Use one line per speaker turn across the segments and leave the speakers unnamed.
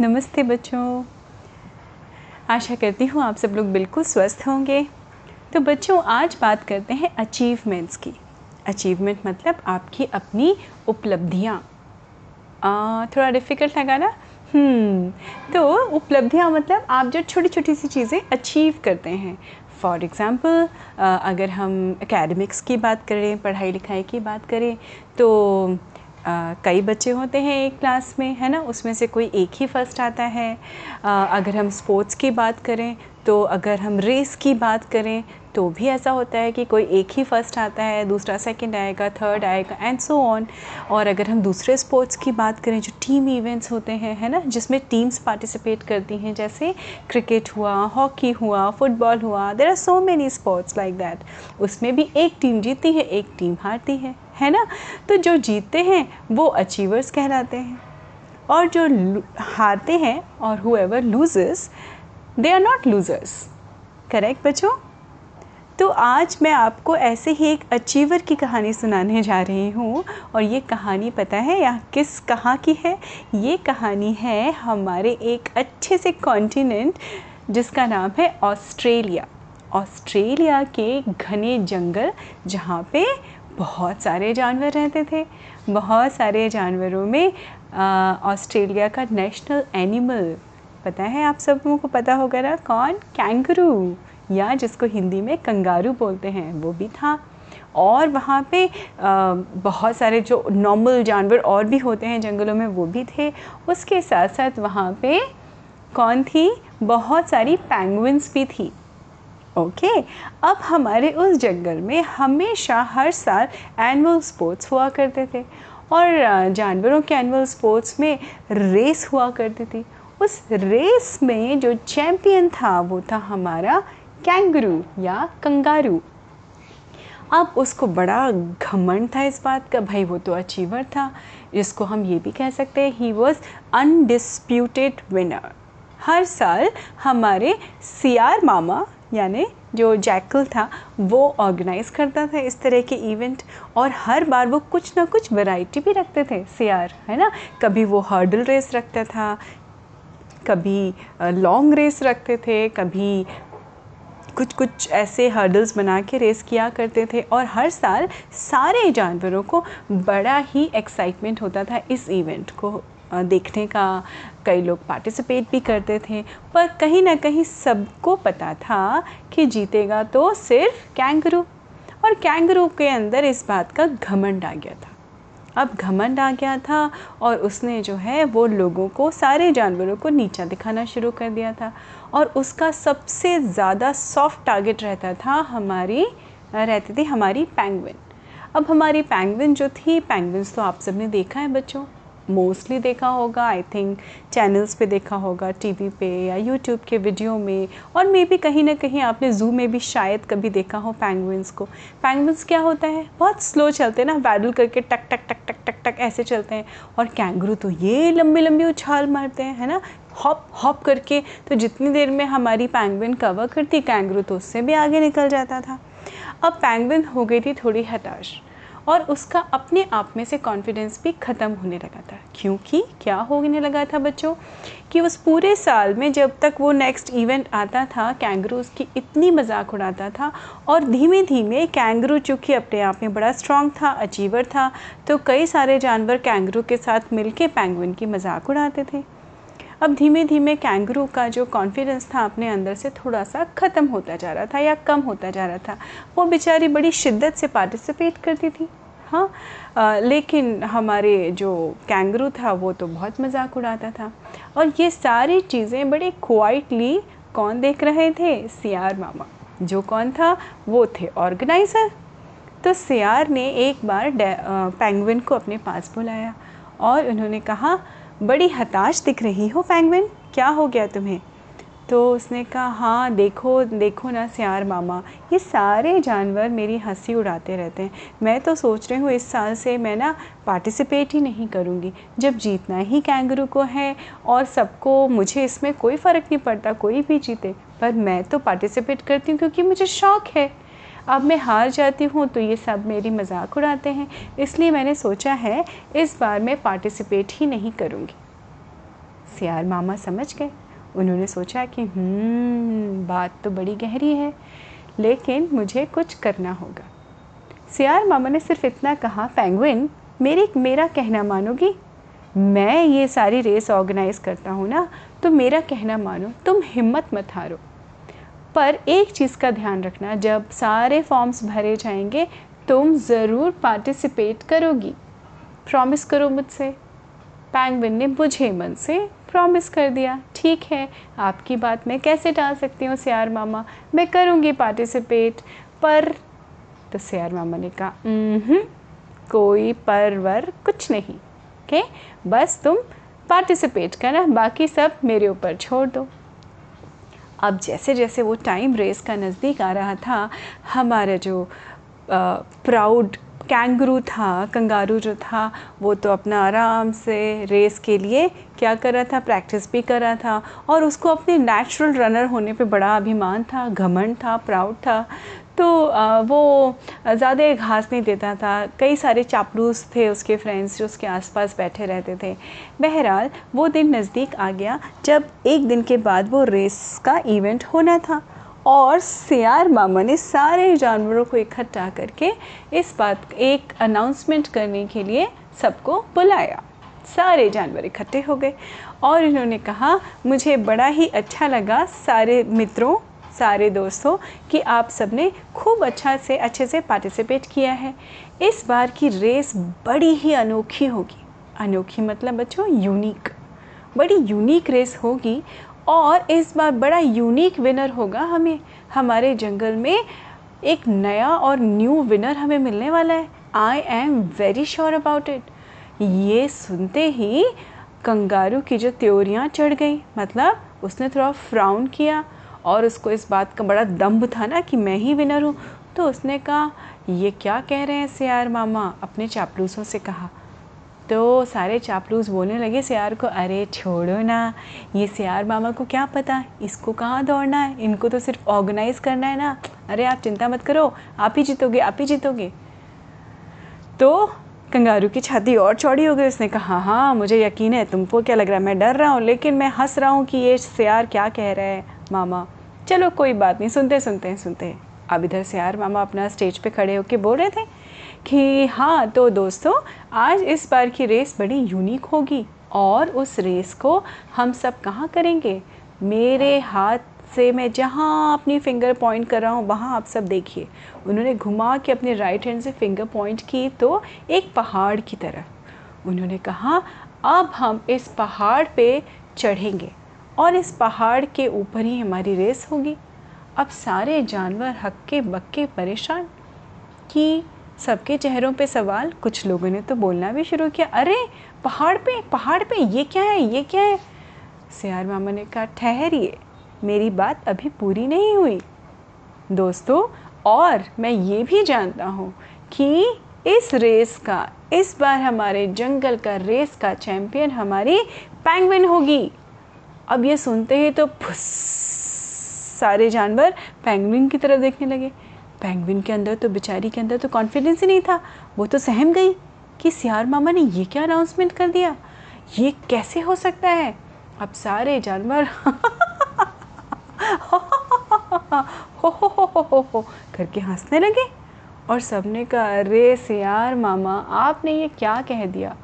नमस्ते बच्चों। आशा करती हूँ आप सब लोग बिल्कुल स्वस्थ होंगे। तो बच्चों आज बात करते हैं अचीवमेंट्स की। अचीवमेंट मतलब आपकी अपनी उपलब्धियाँ। थोड़ा डिफ़िकल्ट लगा ना? हम्म, तो उपलब्धियाँ मतलब आप जो छोटी छोटी सी चीज़ें अचीव करते हैं। फॉर एग्ज़ाम्पल अगर हम एकेडमिक्स की बात करें पढ़ाई लिखाई की बात करें तो कई बच्चे होते हैं एक क्लास में है ना? उसमें से कोई एक ही फ़र्स्ट आता है। आ, अगर हम स्पोर्ट्स की बात करें तो अगर हम रेस की बात करें तो भी ऐसा होता है कि कोई एक ही फ़र्स्ट आता है दूसरा सेकंड आएगा थर्ड आएगा एंड सो ऑन और अगर हम दूसरे स्पोर्ट्स की बात करें जो टीम इवेंट्स होते हैं है ना? जिसमें टीम्स पार्टिसिपेट करती हैं जैसे क्रिकेट हुआ हॉकी हुआ फुटबॉल हुआ there are so many sports like that उसमें भी एक टीम जीतती है एक टीम हारती है। है ना? तो जो जीतते हैं, वो अचीवर्स कहलाते हैं। और जो हारते हैं और whoever losers they are not losers correct बच्चों? तो आज मैं आपको ऐसे ही एक अचीवर की कहानी सुनाने जा रही हूँ। और ये कहानी पता है या किस, कहाँ की है? ये कहानी है हमारे एक अच्छे से कॉन्टिनेंट जिसका नाम है ऑस्ट्रेलिया ऑस्ट्रेलिया के घने जंगल जहाँ पे बहुत सारे जानवर रहते थे। बहुत सारे जानवरों में ऑस्ट्रेलिया का नेशनल एनिमल, पता है आप सब लोगों को पता होगा ना, कौन? कैंगरू, या जिसको हिंदी में कंगारू बोलते हैं, वो भी था। और वहाँ पे बहुत सारे जो नॉर्मल जानवर और भी होते हैं जंगलों में, वो भी थे। उसके साथ साथ वहाँ पे कौन थी? बहुत सारी पैंगविन्स भी थी। ओके okay, अब हमारे उस जंगल में हमेशा हर साल एनुअल स्पोर्ट्स हुआ करते थे। और जानवरों के एनुअल स्पोर्ट्स में रेस हुआ करती थी। उस रेस में जो चैम्पियन था वो था हमारा कैंगरू या कंगारू अब उसको बड़ा घमंड था इस बात का भाई वो तो अचीवर था। जिसको हम ये भी कह सकते हैं ही वॉज़ अनडिस्प्यूटेड विनर हर साल हमारे सियार मामा यानी जो जैकल था, वो ऑर्गेनाइज़ करता था इस तरह के इवेंट और हर बार वो कुछ ना कुछ वैरायटी भी रखते थे सियार है ना? कभी वो हर्डल रेस रखता था, कभी लॉन्ग रेस रखते थे, कभी कुछ कुछ ऐसे हर्डल्स बना के रेस किया करते थे और हर साल सारे जानवरों को बड़ा ही एक्साइटमेंट होता था इस इवेंट को। देखने का कई लोग पार्टिसिपेट भी करते थे, पर कहीं ना कहीं सबको पता था कि जीतेगा तो सिर्फ़ कैंगरू और कैंगरू के अंदर इस बात का घमंड आ गया था। अब घमंड आ गया था और उसने जो है वो लोगों को, सारे जानवरों को नीचा दिखाना शुरू कर दिया था और उसका सबसे ज़्यादा सॉफ्ट टारगेट रहता था हमारी, रहती थी हमारी पैंगविन अब हमारी पैंगविन जो थी पैंगविन्स तो आप सबने देखा है बच्चों। मोस्टली देखा होगा आई थिंक चैनल्स पे देखा होगा टीवी पे या यूट्यूब के वीडियो में और मे बी कहीं ना कहीं आपने जू में भी शायद कभी देखा हो पैंगविन्स को। पैंगविन्स क्या होता है? बहुत स्लो चलते हैं ना वैडल करके टक टक टक टक टक टक ऐसे चलते हैं और कैंगरू तो ये लंबी लंबी उछाल मारते हैं, है ना? हॉप हॉप करके तो जितनी देर में हमारी पैंगविन कवर करती कैंगरू तो उससे भी आगे निकल जाता था। अब पैंगविन हो गई थी थोड़ी हताश। और उसका अपने आप में से कॉन्फिडेंस भी ख़त्म होने लगा था। क्योंकि क्या होने लगा था बच्चों? कि उस पूरे साल में जब तक वो नेक्स्ट इवेंट आता था कैंगरू उसकी इतनी मज़ाक उड़ाता था और धीमे धीमे कैंगरू चूँकि अपने आप में बड़ा स्ट्रॉन्ग था अचीवर था तो कई सारे जानवर कैंगरू के साथ मिल के पैंगविन की मज़ाक उड़ाते थे। अब धीमे धीमे कैंगरू का जो कॉन्फिडेंस था अपने अंदर से थोड़ा सा ख़त्म होता जा रहा था या कम होता जा रहा था। वो बेचारी बड़ी शिद्दत से पार्टिसिपेट करती थी। हाँ लेकिन हमारे जो कैंगरू था, वो तो बहुत मज़ाक उड़ाता था। और ये सारी चीज़ें बड़े क्वाइटली कौन देख रहे थे? सियार मामा। जो कौन था? वो थे ऑर्गेनाइज़र तो सियार ने एक बार पेंगुइन को अपने पास बुलाया और उन्होंने कहा बड़ी हताश दिख रही हो पेंगुइन क्या हो गया तुम्हें? तो उसने कहा हाँ देखो देखो ना सियार मामा, ये सारे जानवर मेरी हँसी उड़ाते रहते हैं। मैं तो सोच रही हूँ इस साल से मैं ना पार्टिसिपेट ही नहीं करूँगी। जब जीतना ही कैंगरू को है और सबको, मुझे इसमें कोई फ़र्क नहीं पड़ता, कोई भी जीते, पर मैं तो पार्टिसिपेट करती हूँ क्योंकि मुझे शौक़ है। अब मैं हार जाती हूँ तो ये सब मेरी मज़ाक उड़ाते हैं। इसलिए मैंने सोचा है इस बार मैं पार्टिसिपेट ही नहीं करूँगी। सियार मामा समझ गए। उन्होंने सोचा कि हम्म, बात तो बड़ी गहरी है लेकिन मुझे कुछ करना होगा। सियार मामा ने सिर्फ़ इतना कहा पेंगुइन मेरी मेरा कहना मानोगी? मैं ये सारी रेस ऑर्गेनाइज करता हूँ ना तो मेरा कहना मानो तुम हिम्मत मत हारो। पर एक चीज़ का ध्यान रखना, जब सारे फॉर्म्स भरे जाएँगे, तुम ज़रूर पार्टिसिपेट करोगी। प्रॉमिस करो मुझसे। पैंगविन ने बुझे मन से प्रॉमिस कर दिया। ठीक है, आपकी बात मैं कैसे टाल सकती हूँ, सियार मामा? मैं करूँगी पार्टिसिपेट पर तो सियार मामा ने कहा कोई परवर कुछ नहीं। ओके बस तुम पार्टिसिपेट करना, बाकी सब मेरे ऊपर छोड़ दो। अब जैसे जैसे वो टाइम रेस का नज़दीक आ रहा था, हमारा जो प्राउड कैंगरू था कंगारू जो था, वो तो अपना आराम से रेस के लिए क्या कर रहा था प्रैक्टिस भी कर रहा था और उसको अपने नेचुरल रनर होने पे बड़ा अभिमान था, घमंड था प्राउड था। तो वो ज़्यादा घास नहीं देता था। कई सारे चापलूस थे उसके फ्रेंड्स जो उसके आसपास बैठे रहते थे। बहरहाल, वो दिन नज़दीक आ गया जब एक दिन के बाद वो रेस का इवेंट होना था और सियार मामा ने सारे जानवरों को इकट्ठा करके इस बात, एक अनाउंसमेंट करने के लिए सबको बुलाया। सारे जानवर इकट्ठे हो गए और इन्होंने कहा, मुझे बड़ा ही अच्छा लगा सारे मित्रों सारे दोस्तों, कि आप सबने खूब अच्छा से, अच्छे से पार्टिसिपेट किया है। इस बार की रेस बड़ी ही अनोखी होगी। अनोखी मतलब बच्चों यूनिक बड़ी यूनिक रेस होगी और इस बार बड़ा यूनिक विनर होगा हमें। हमारे जंगल में एक नया और न्यू विनर हमें मिलने वाला है। I am very sure about it ये सुनते ही कंगारू की जो त्योरियाँ चढ़ गई मतलब उसने थोड़ा फ्राउन किया। और उसको इस बात का बड़ा दम्भ था ना कि मैं ही विनर हूँ। तो उसने कहा, ये क्या कह रहे हैं सियार मामा? अपने चापलूसों से कहा। तो सारे चापलूस बोलने लगे सियार को, अरे छोड़ो ना, ये सियार मामा को क्या पता? इसको कहाँ दौड़ना है? इनको तो सिर्फ़ ऑर्गेनाइज करना है ना। अरे आप चिंता मत करो, आप ही जीतोगे, आप ही जीतोगे। तो कंगारू की छाती और चौड़ी हो गई। उसने कहा हाँ हाँ मुझे यकीन है, तुमको क्या लग रहा है? मैं डर रहा हूँ, लेकिन मैं हंस रहा हूँ कि ये सियार क्या कह रहा है? मामा। चलो, कोई बात नहीं, सुनते सुनते हैं सुनते। हैं अब इधर से यार मामा अपना स्टेज पे खड़े होके बोल रहे थे कि हाँ तो दोस्तों, आज इस बार की रेस बड़ी यूनिक होगी और उस रेस को हम सब कहाँ करेंगे? मेरे हाथ से मैं जहाँ अपनी फिंगर पॉइंट कर रहा हूँ, वहाँ आप सब देखिए। उन्होंने घुमा के अपने राइट हैंड से फिंगर पॉइंट की तो एक पहाड़ की तरफ़ उन्होंने कहा, अब हम इस पहाड़ पे चढ़ेंगे। और इस पहाड़ के ऊपर ही हमारी रेस होगी। अब सारे जानवर हक्के बक्के परेशान कि सबके चेहरों पे सवाल। कुछ लोगों ने तो बोलना भी शुरू किया, अरे, पहाड़ पे पहाड़ पे, ये क्या है, ये क्या है? सियार मामा ने कहा, ठहरिए, मेरी बात अभी पूरी नहीं हुई। दोस्तों, और मैं ये भी जानता हूँ कि इस रेस का, इस बार हमारे जंगल का रेस का चैंपियन हमारी पैंगविन होगी। अब ये सुनते ही तो सारे जानवर पैंगविन की तरफ़ देखने लगे। पैंगविन के अंदर तो बेचारी के अंदर तो कॉन्फिडेंस ही नहीं था। वो तो सहम गई कि सियार मामा ने ये क्या अनाउंसमेंट कर दिया। ये कैसे हो सकता है? अब सारे जानवर हो हो हो हो हो हो, करके हंसने लगे और सबने कहा, अरे सियार मामा, आपने ये क्या कह दिया?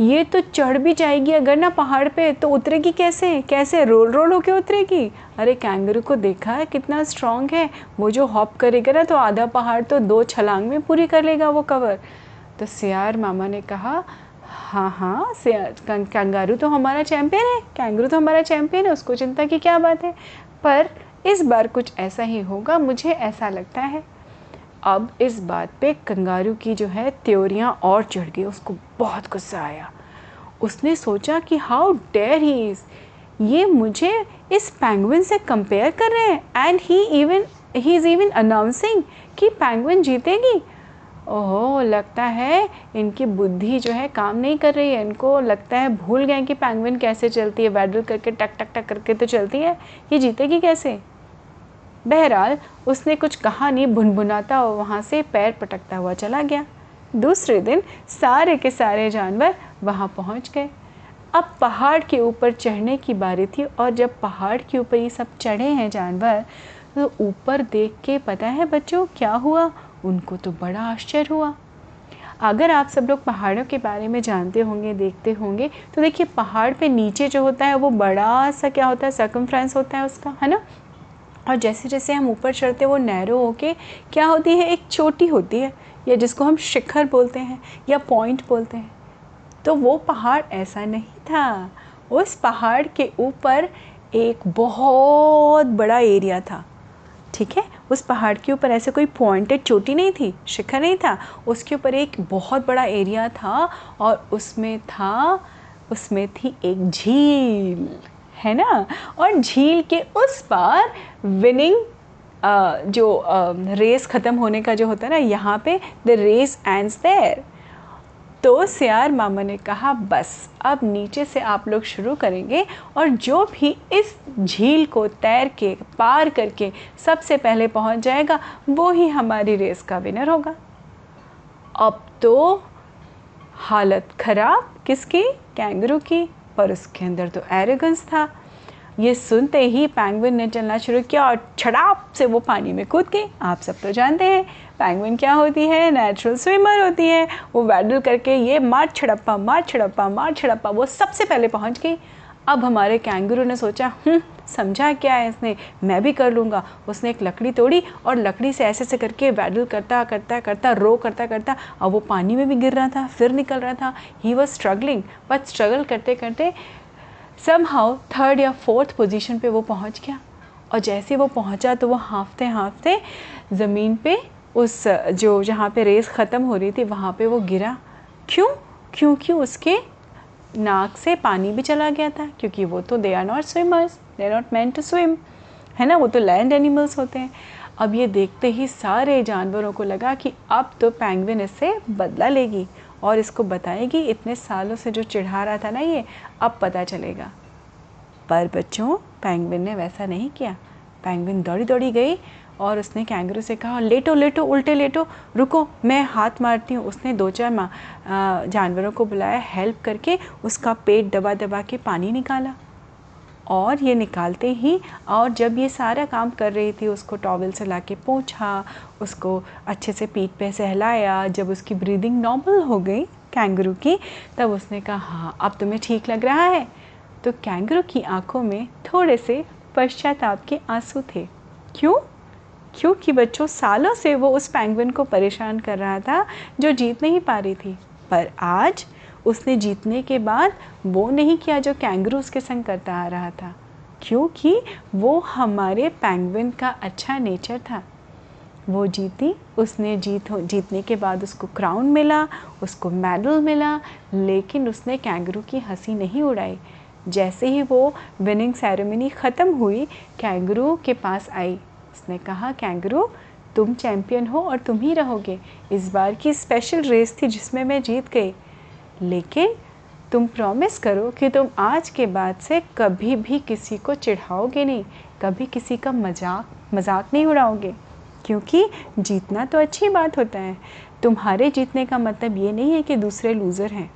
ये तो चढ़ भी जाएगी अगर ना पहाड़ पे तो उतरेगी कैसे? कैसे? रोल रोल होके उतरेगी? अरे कैंगरू को देखा? है कितना स्ट्रांग है। वो जो हॉप करेगा ना तो आधा पहाड़ तो दो छलांग में पूरी कर लेगा वो कवर तो सियार मामा ने कहा हाँ हाँ कंगारू तो हमारा चैम्पियन है। कैंगरू तो हमारा चैम्पियन है, उसको चिंता की क्या बात है? पर इस बार कुछ ऐसा ही होगा, मुझे ऐसा लगता है। अब इस बात पे कंगारू की जो है त्योरियाँ और चढ़ गई, उसको बहुत गुस्सा आया। उसने सोचा कि हाउ डेयर ही इज़ ये मुझे इस पैंगविन से कंपेयर कर रहे हैं and he even he is even announcing कि पैंगविन जीतेगी। ओहो, लगता है इनकी बुद्धि जो है काम नहीं कर रही है, इनको लगता है भूल गए कि पैंगविन कैसे चलती है बैडल करके टक टक टक करके तो चलती है। ये जीतेगी कैसे? बहरहाल, उसने कुछ कहा नहीं भुनभुनाता और वहाँ से पैर पटकता हुआ चला गया। दूसरे दिन सारे के सारे जानवर वहाँ पहुँच गए। अब पहाड़ के ऊपर चढ़ने की बारी थी और जब पहाड़ के ऊपर ये सब चढ़े हैं जानवर तो ऊपर देख के पता है बच्चों क्या हुआ? उनको तो बड़ा आश्चर्य हुआ। अगर आप सब लोग पहाड़ों के बारे में जानते होंगे, देखते होंगे तो देखिए पहाड़ पे नीचे जो होता है वो बड़ा सा क्या होता है सर्कमफ्रेंस होता है उसका, है ना? और जैसे जैसे हम ऊपर चढ़ते वो नैरो होके क्या होती है, एक चोटी होती है, या जिसको हम शिखर बोलते हैं, या पॉइंट बोलते हैं। तो वो पहाड़ ऐसा नहीं था। उस पहाड़ के ऊपर एक बहुत बड़ा एरिया था। ठीक है? उस पहाड़ के ऊपर ऐसे कोई पॉइंटेड चोटी नहीं थी, शिखर नहीं था। उसके ऊपर एक बहुत बड़ा एरिया था और उसमें था, उसमें थी एक झील। है ना? और झील के उस पार विनिंग जो रेस ख़त्म होने का जो होता है ना, यहाँ पे द रेस एंड्स देयर तो सियार मामा ने कहा, बस, अब नीचे से आप लोग शुरू करेंगे और जो भी इस झील को तैर के, पार करके सबसे पहले पहुँच जाएगा, वो ही हमारी रेस का विनर होगा. अब तो हालत ख़राब किसकी? कैंगरू की। पर उसके अंदर तो एरोगेंस था। ये सुनते ही पैंगविन ने चलना शुरू किया और छड़ाप से वो पानी में कूद गई। आप सब तो जानते हैं पैंगविन क्या होती है? नेचुरल स्विमर होती है। वो वैडल करके ये मार छड़प्पा मार छड़प्पा मार छड़प्पा वो सबसे पहले पहुँच गई। अब हमारे कैंगरू ने सोचा हम्म समझा क्या है इसने? मैं भी कर लूँगा। उसने एक लकड़ी तोड़ी और लकड़ी से ऐसे ऐसे करके वैडल करता करता करता, रो करता करता, अब वो पानी में भी गिर रहा था, फिर निकल रहा था। He was struggling but struggle करते करते सम हाउ थर्ड या फोर्थ पोजिशन पर वो पहुँच गया। और जैसे वो पहुँचा तो वो हाँफते हाँफते ज़मीन पे उस, जो जहाँ पे रेस ख़त्म हो रही थी, वहाँ पे वो गिरा। क्यों? क्योंकि उसके नाक से पानी भी चला गया था, क्योंकि वो तो they are not swimmers they are not meant to swim है ना? वो तो लैंड एनिमल्स होते हैं। अब ये देखते ही सारे जानवरों को लगा कि अब तो पैंगविन इससे बदला लेगी और इसको बताएगी, इतने सालों से जो चिढ़ा रहा था ना ये, अब पता चलेगा। पर बच्चों पैंगविन ने वैसा नहीं किया। पैंगविन दौड़ी दौड़ी गई और उसने कैंगरू से कहा, लेटो लेटो, उल्टे लेटो, रुको, मैं हाथ मारती हूँ। उसने दो चार माँ जानवरों को बुलाया, हेल्प करके उसका पेट दबा दबा के पानी निकाला। और ये निकालते ही, और जब ये सारा काम कर रही थी, उसको टॉवल से ला के पोछा, उसको अच्छे से पीठ पे सहलाया, जब उसकी ब्रीदिंग नॉर्मल हो गई कैंगरू की, तब उसने कहा हाँ अब तुम्हें ठीक लग रहा है। तो कैंगरू की आँखों में थोड़े से पश्चाताप के आँसू थे। क्यों? क्योंकि बच्चों, सालों से वो उस पैंगविन को परेशान कर रहा था, जो जीत नहीं पा रही थी। पर आज उसने जीतने के बाद वो नहीं किया जो कैंगरू उसके संग करता आ रहा था, क्योंकि वो हमारे पैंगविन का अच्छा नेचर था। वो जीती, उसने जीत हो, जीतने के बाद उसको क्राउन मिला, उसको मेडल मिला, लेकिन उसने कैंगरू की हँसी नहीं उड़ाई। जैसे ही वो विनिंग सेरेमनी ख़त्म हुई कैंगरू के पास आई। उसने कहा, कैंगरू, तुम चैम्पियन हो और तुम ही रहोगे। इस बार की स्पेशल रेस थी जिसमें मैं जीत गई। लेकिन तुम प्रॉमिस करो कि तुम आज के बाद से कभी भी किसी को चिढ़ाओगे नहीं, कभी किसी का मज़ाक मज़ाक नहीं उड़ाओगे। क्योंकि जीतना तो अच्छी बात होता है। तुम्हारे जीतने का मतलब ये नहीं है कि दूसरे लूज़र हैं।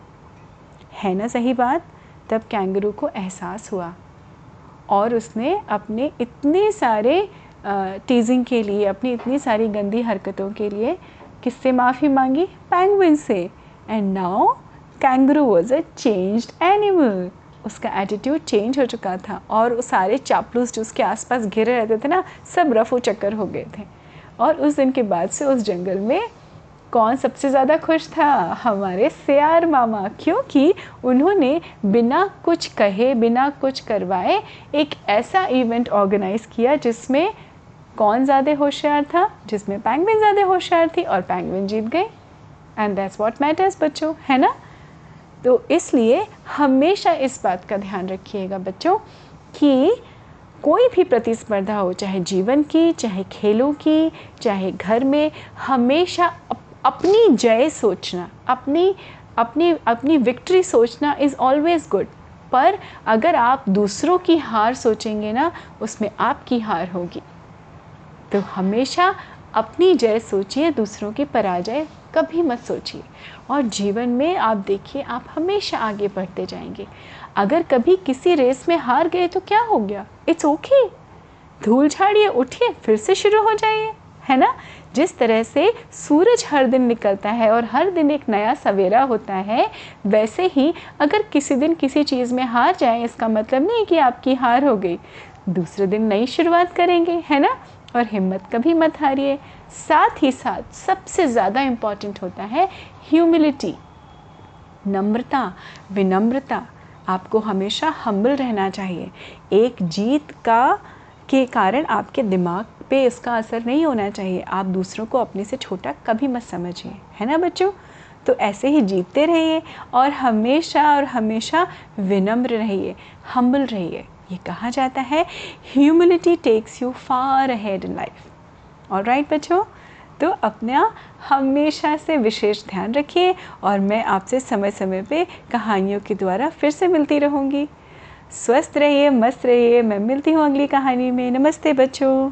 है ना सही बात? तब कैंगरू को एहसास हुआ और उसने अपने इतने सारे टीजिंग के लिए, अपनी इतनी सारी गंदी हरकतों के लिए किससे माफ़ी मांगी पैंगविन से। And now kangaroo was a changed animal उसका एटीट्यूड चेंज हो चुका था और वो सारे चापलूस जो उसके आसपास घिरे रहते थे ना, सब रफो चक्कर हो गए थे। और उस दिन के बाद से उस जंगल में कौन सबसे ज़्यादा खुश था? हमारे सियार मामा, क्योंकि उन्होंने बिना कुछ कहे, बिना कुछ करवाए एक ऐसा इवेंट ऑर्गेनाइज़ किया जिसमें कौन ज़्यादा होशियार था जिसमें पैंगविन ज़्यादा होशियार थी और पैंगविन जीत गए एंड दैट्स व्हाट मैटर्स बच्चों है ना? तो इसलिए हमेशा इस बात का ध्यान रखिएगा बच्चों कि कोई भी प्रतिस्पर्धा हो चाहे जीवन की चाहे खेलों की चाहे घर में हमेशा अप, अपनी जय सोचना अपनी अपनी अपनी विक्ट्री सोचना इज़ ऑलवेज़ गुड पर अगर आप दूसरों की हार सोचेंगे ना उसमें आपकी हार होगी। तो हमेशा अपनी जय सोचिए, दूसरों की पराजय कभी मत सोचिए। और जीवन में आप देखिए, आप हमेशा आगे बढ़ते जाएँगे। अगर कभी किसी रेस में हार गए तो क्या हो गया? इट्स ओके धूल झाड़िए उठिए, फिर से शुरू हो जाइए, है ना? जिस तरह से सूरज हर दिन निकलता है और हर दिन एक नया सवेरा होता है, वैसे ही अगर किसी दिन किसी चीज़ में हार जाए, इसका मतलब नहीं कि आपकी हार हो गई। दूसरे दिन नई शुरुआत करेंगे, है ना? और हिम्मत कभी मत हारिए। साथ ही साथ सबसे ज़्यादा इंपॉर्टेंट होता है ह्यूमिलिटी नम्रता, विनम्रता। आपको हमेशा हम्बल रहना चाहिए। एक जीत का, के कारण आपके दिमाग पे इसका असर नहीं होना चाहिए। आप दूसरों को अपने से छोटा कभी मत समझिए। है ना बच्चों? तो ऐसे ही जीतते रहिए और हमेशा और हमेशा विनम्र रहिए। हम्बल रहिए। ये कहा जाता है humility takes you far ahead in life और राइट बच्चों? तो अपना हमेशा से विशेष ध्यान रखिए और मैं आपसे समय समय पे कहानियों के द्वारा फिर से मिलती रहूँगी। स्वस्थ रहिए, मस्त रहिए। मैं मिलती हूँ अगली कहानी में। नमस्ते बच्चों।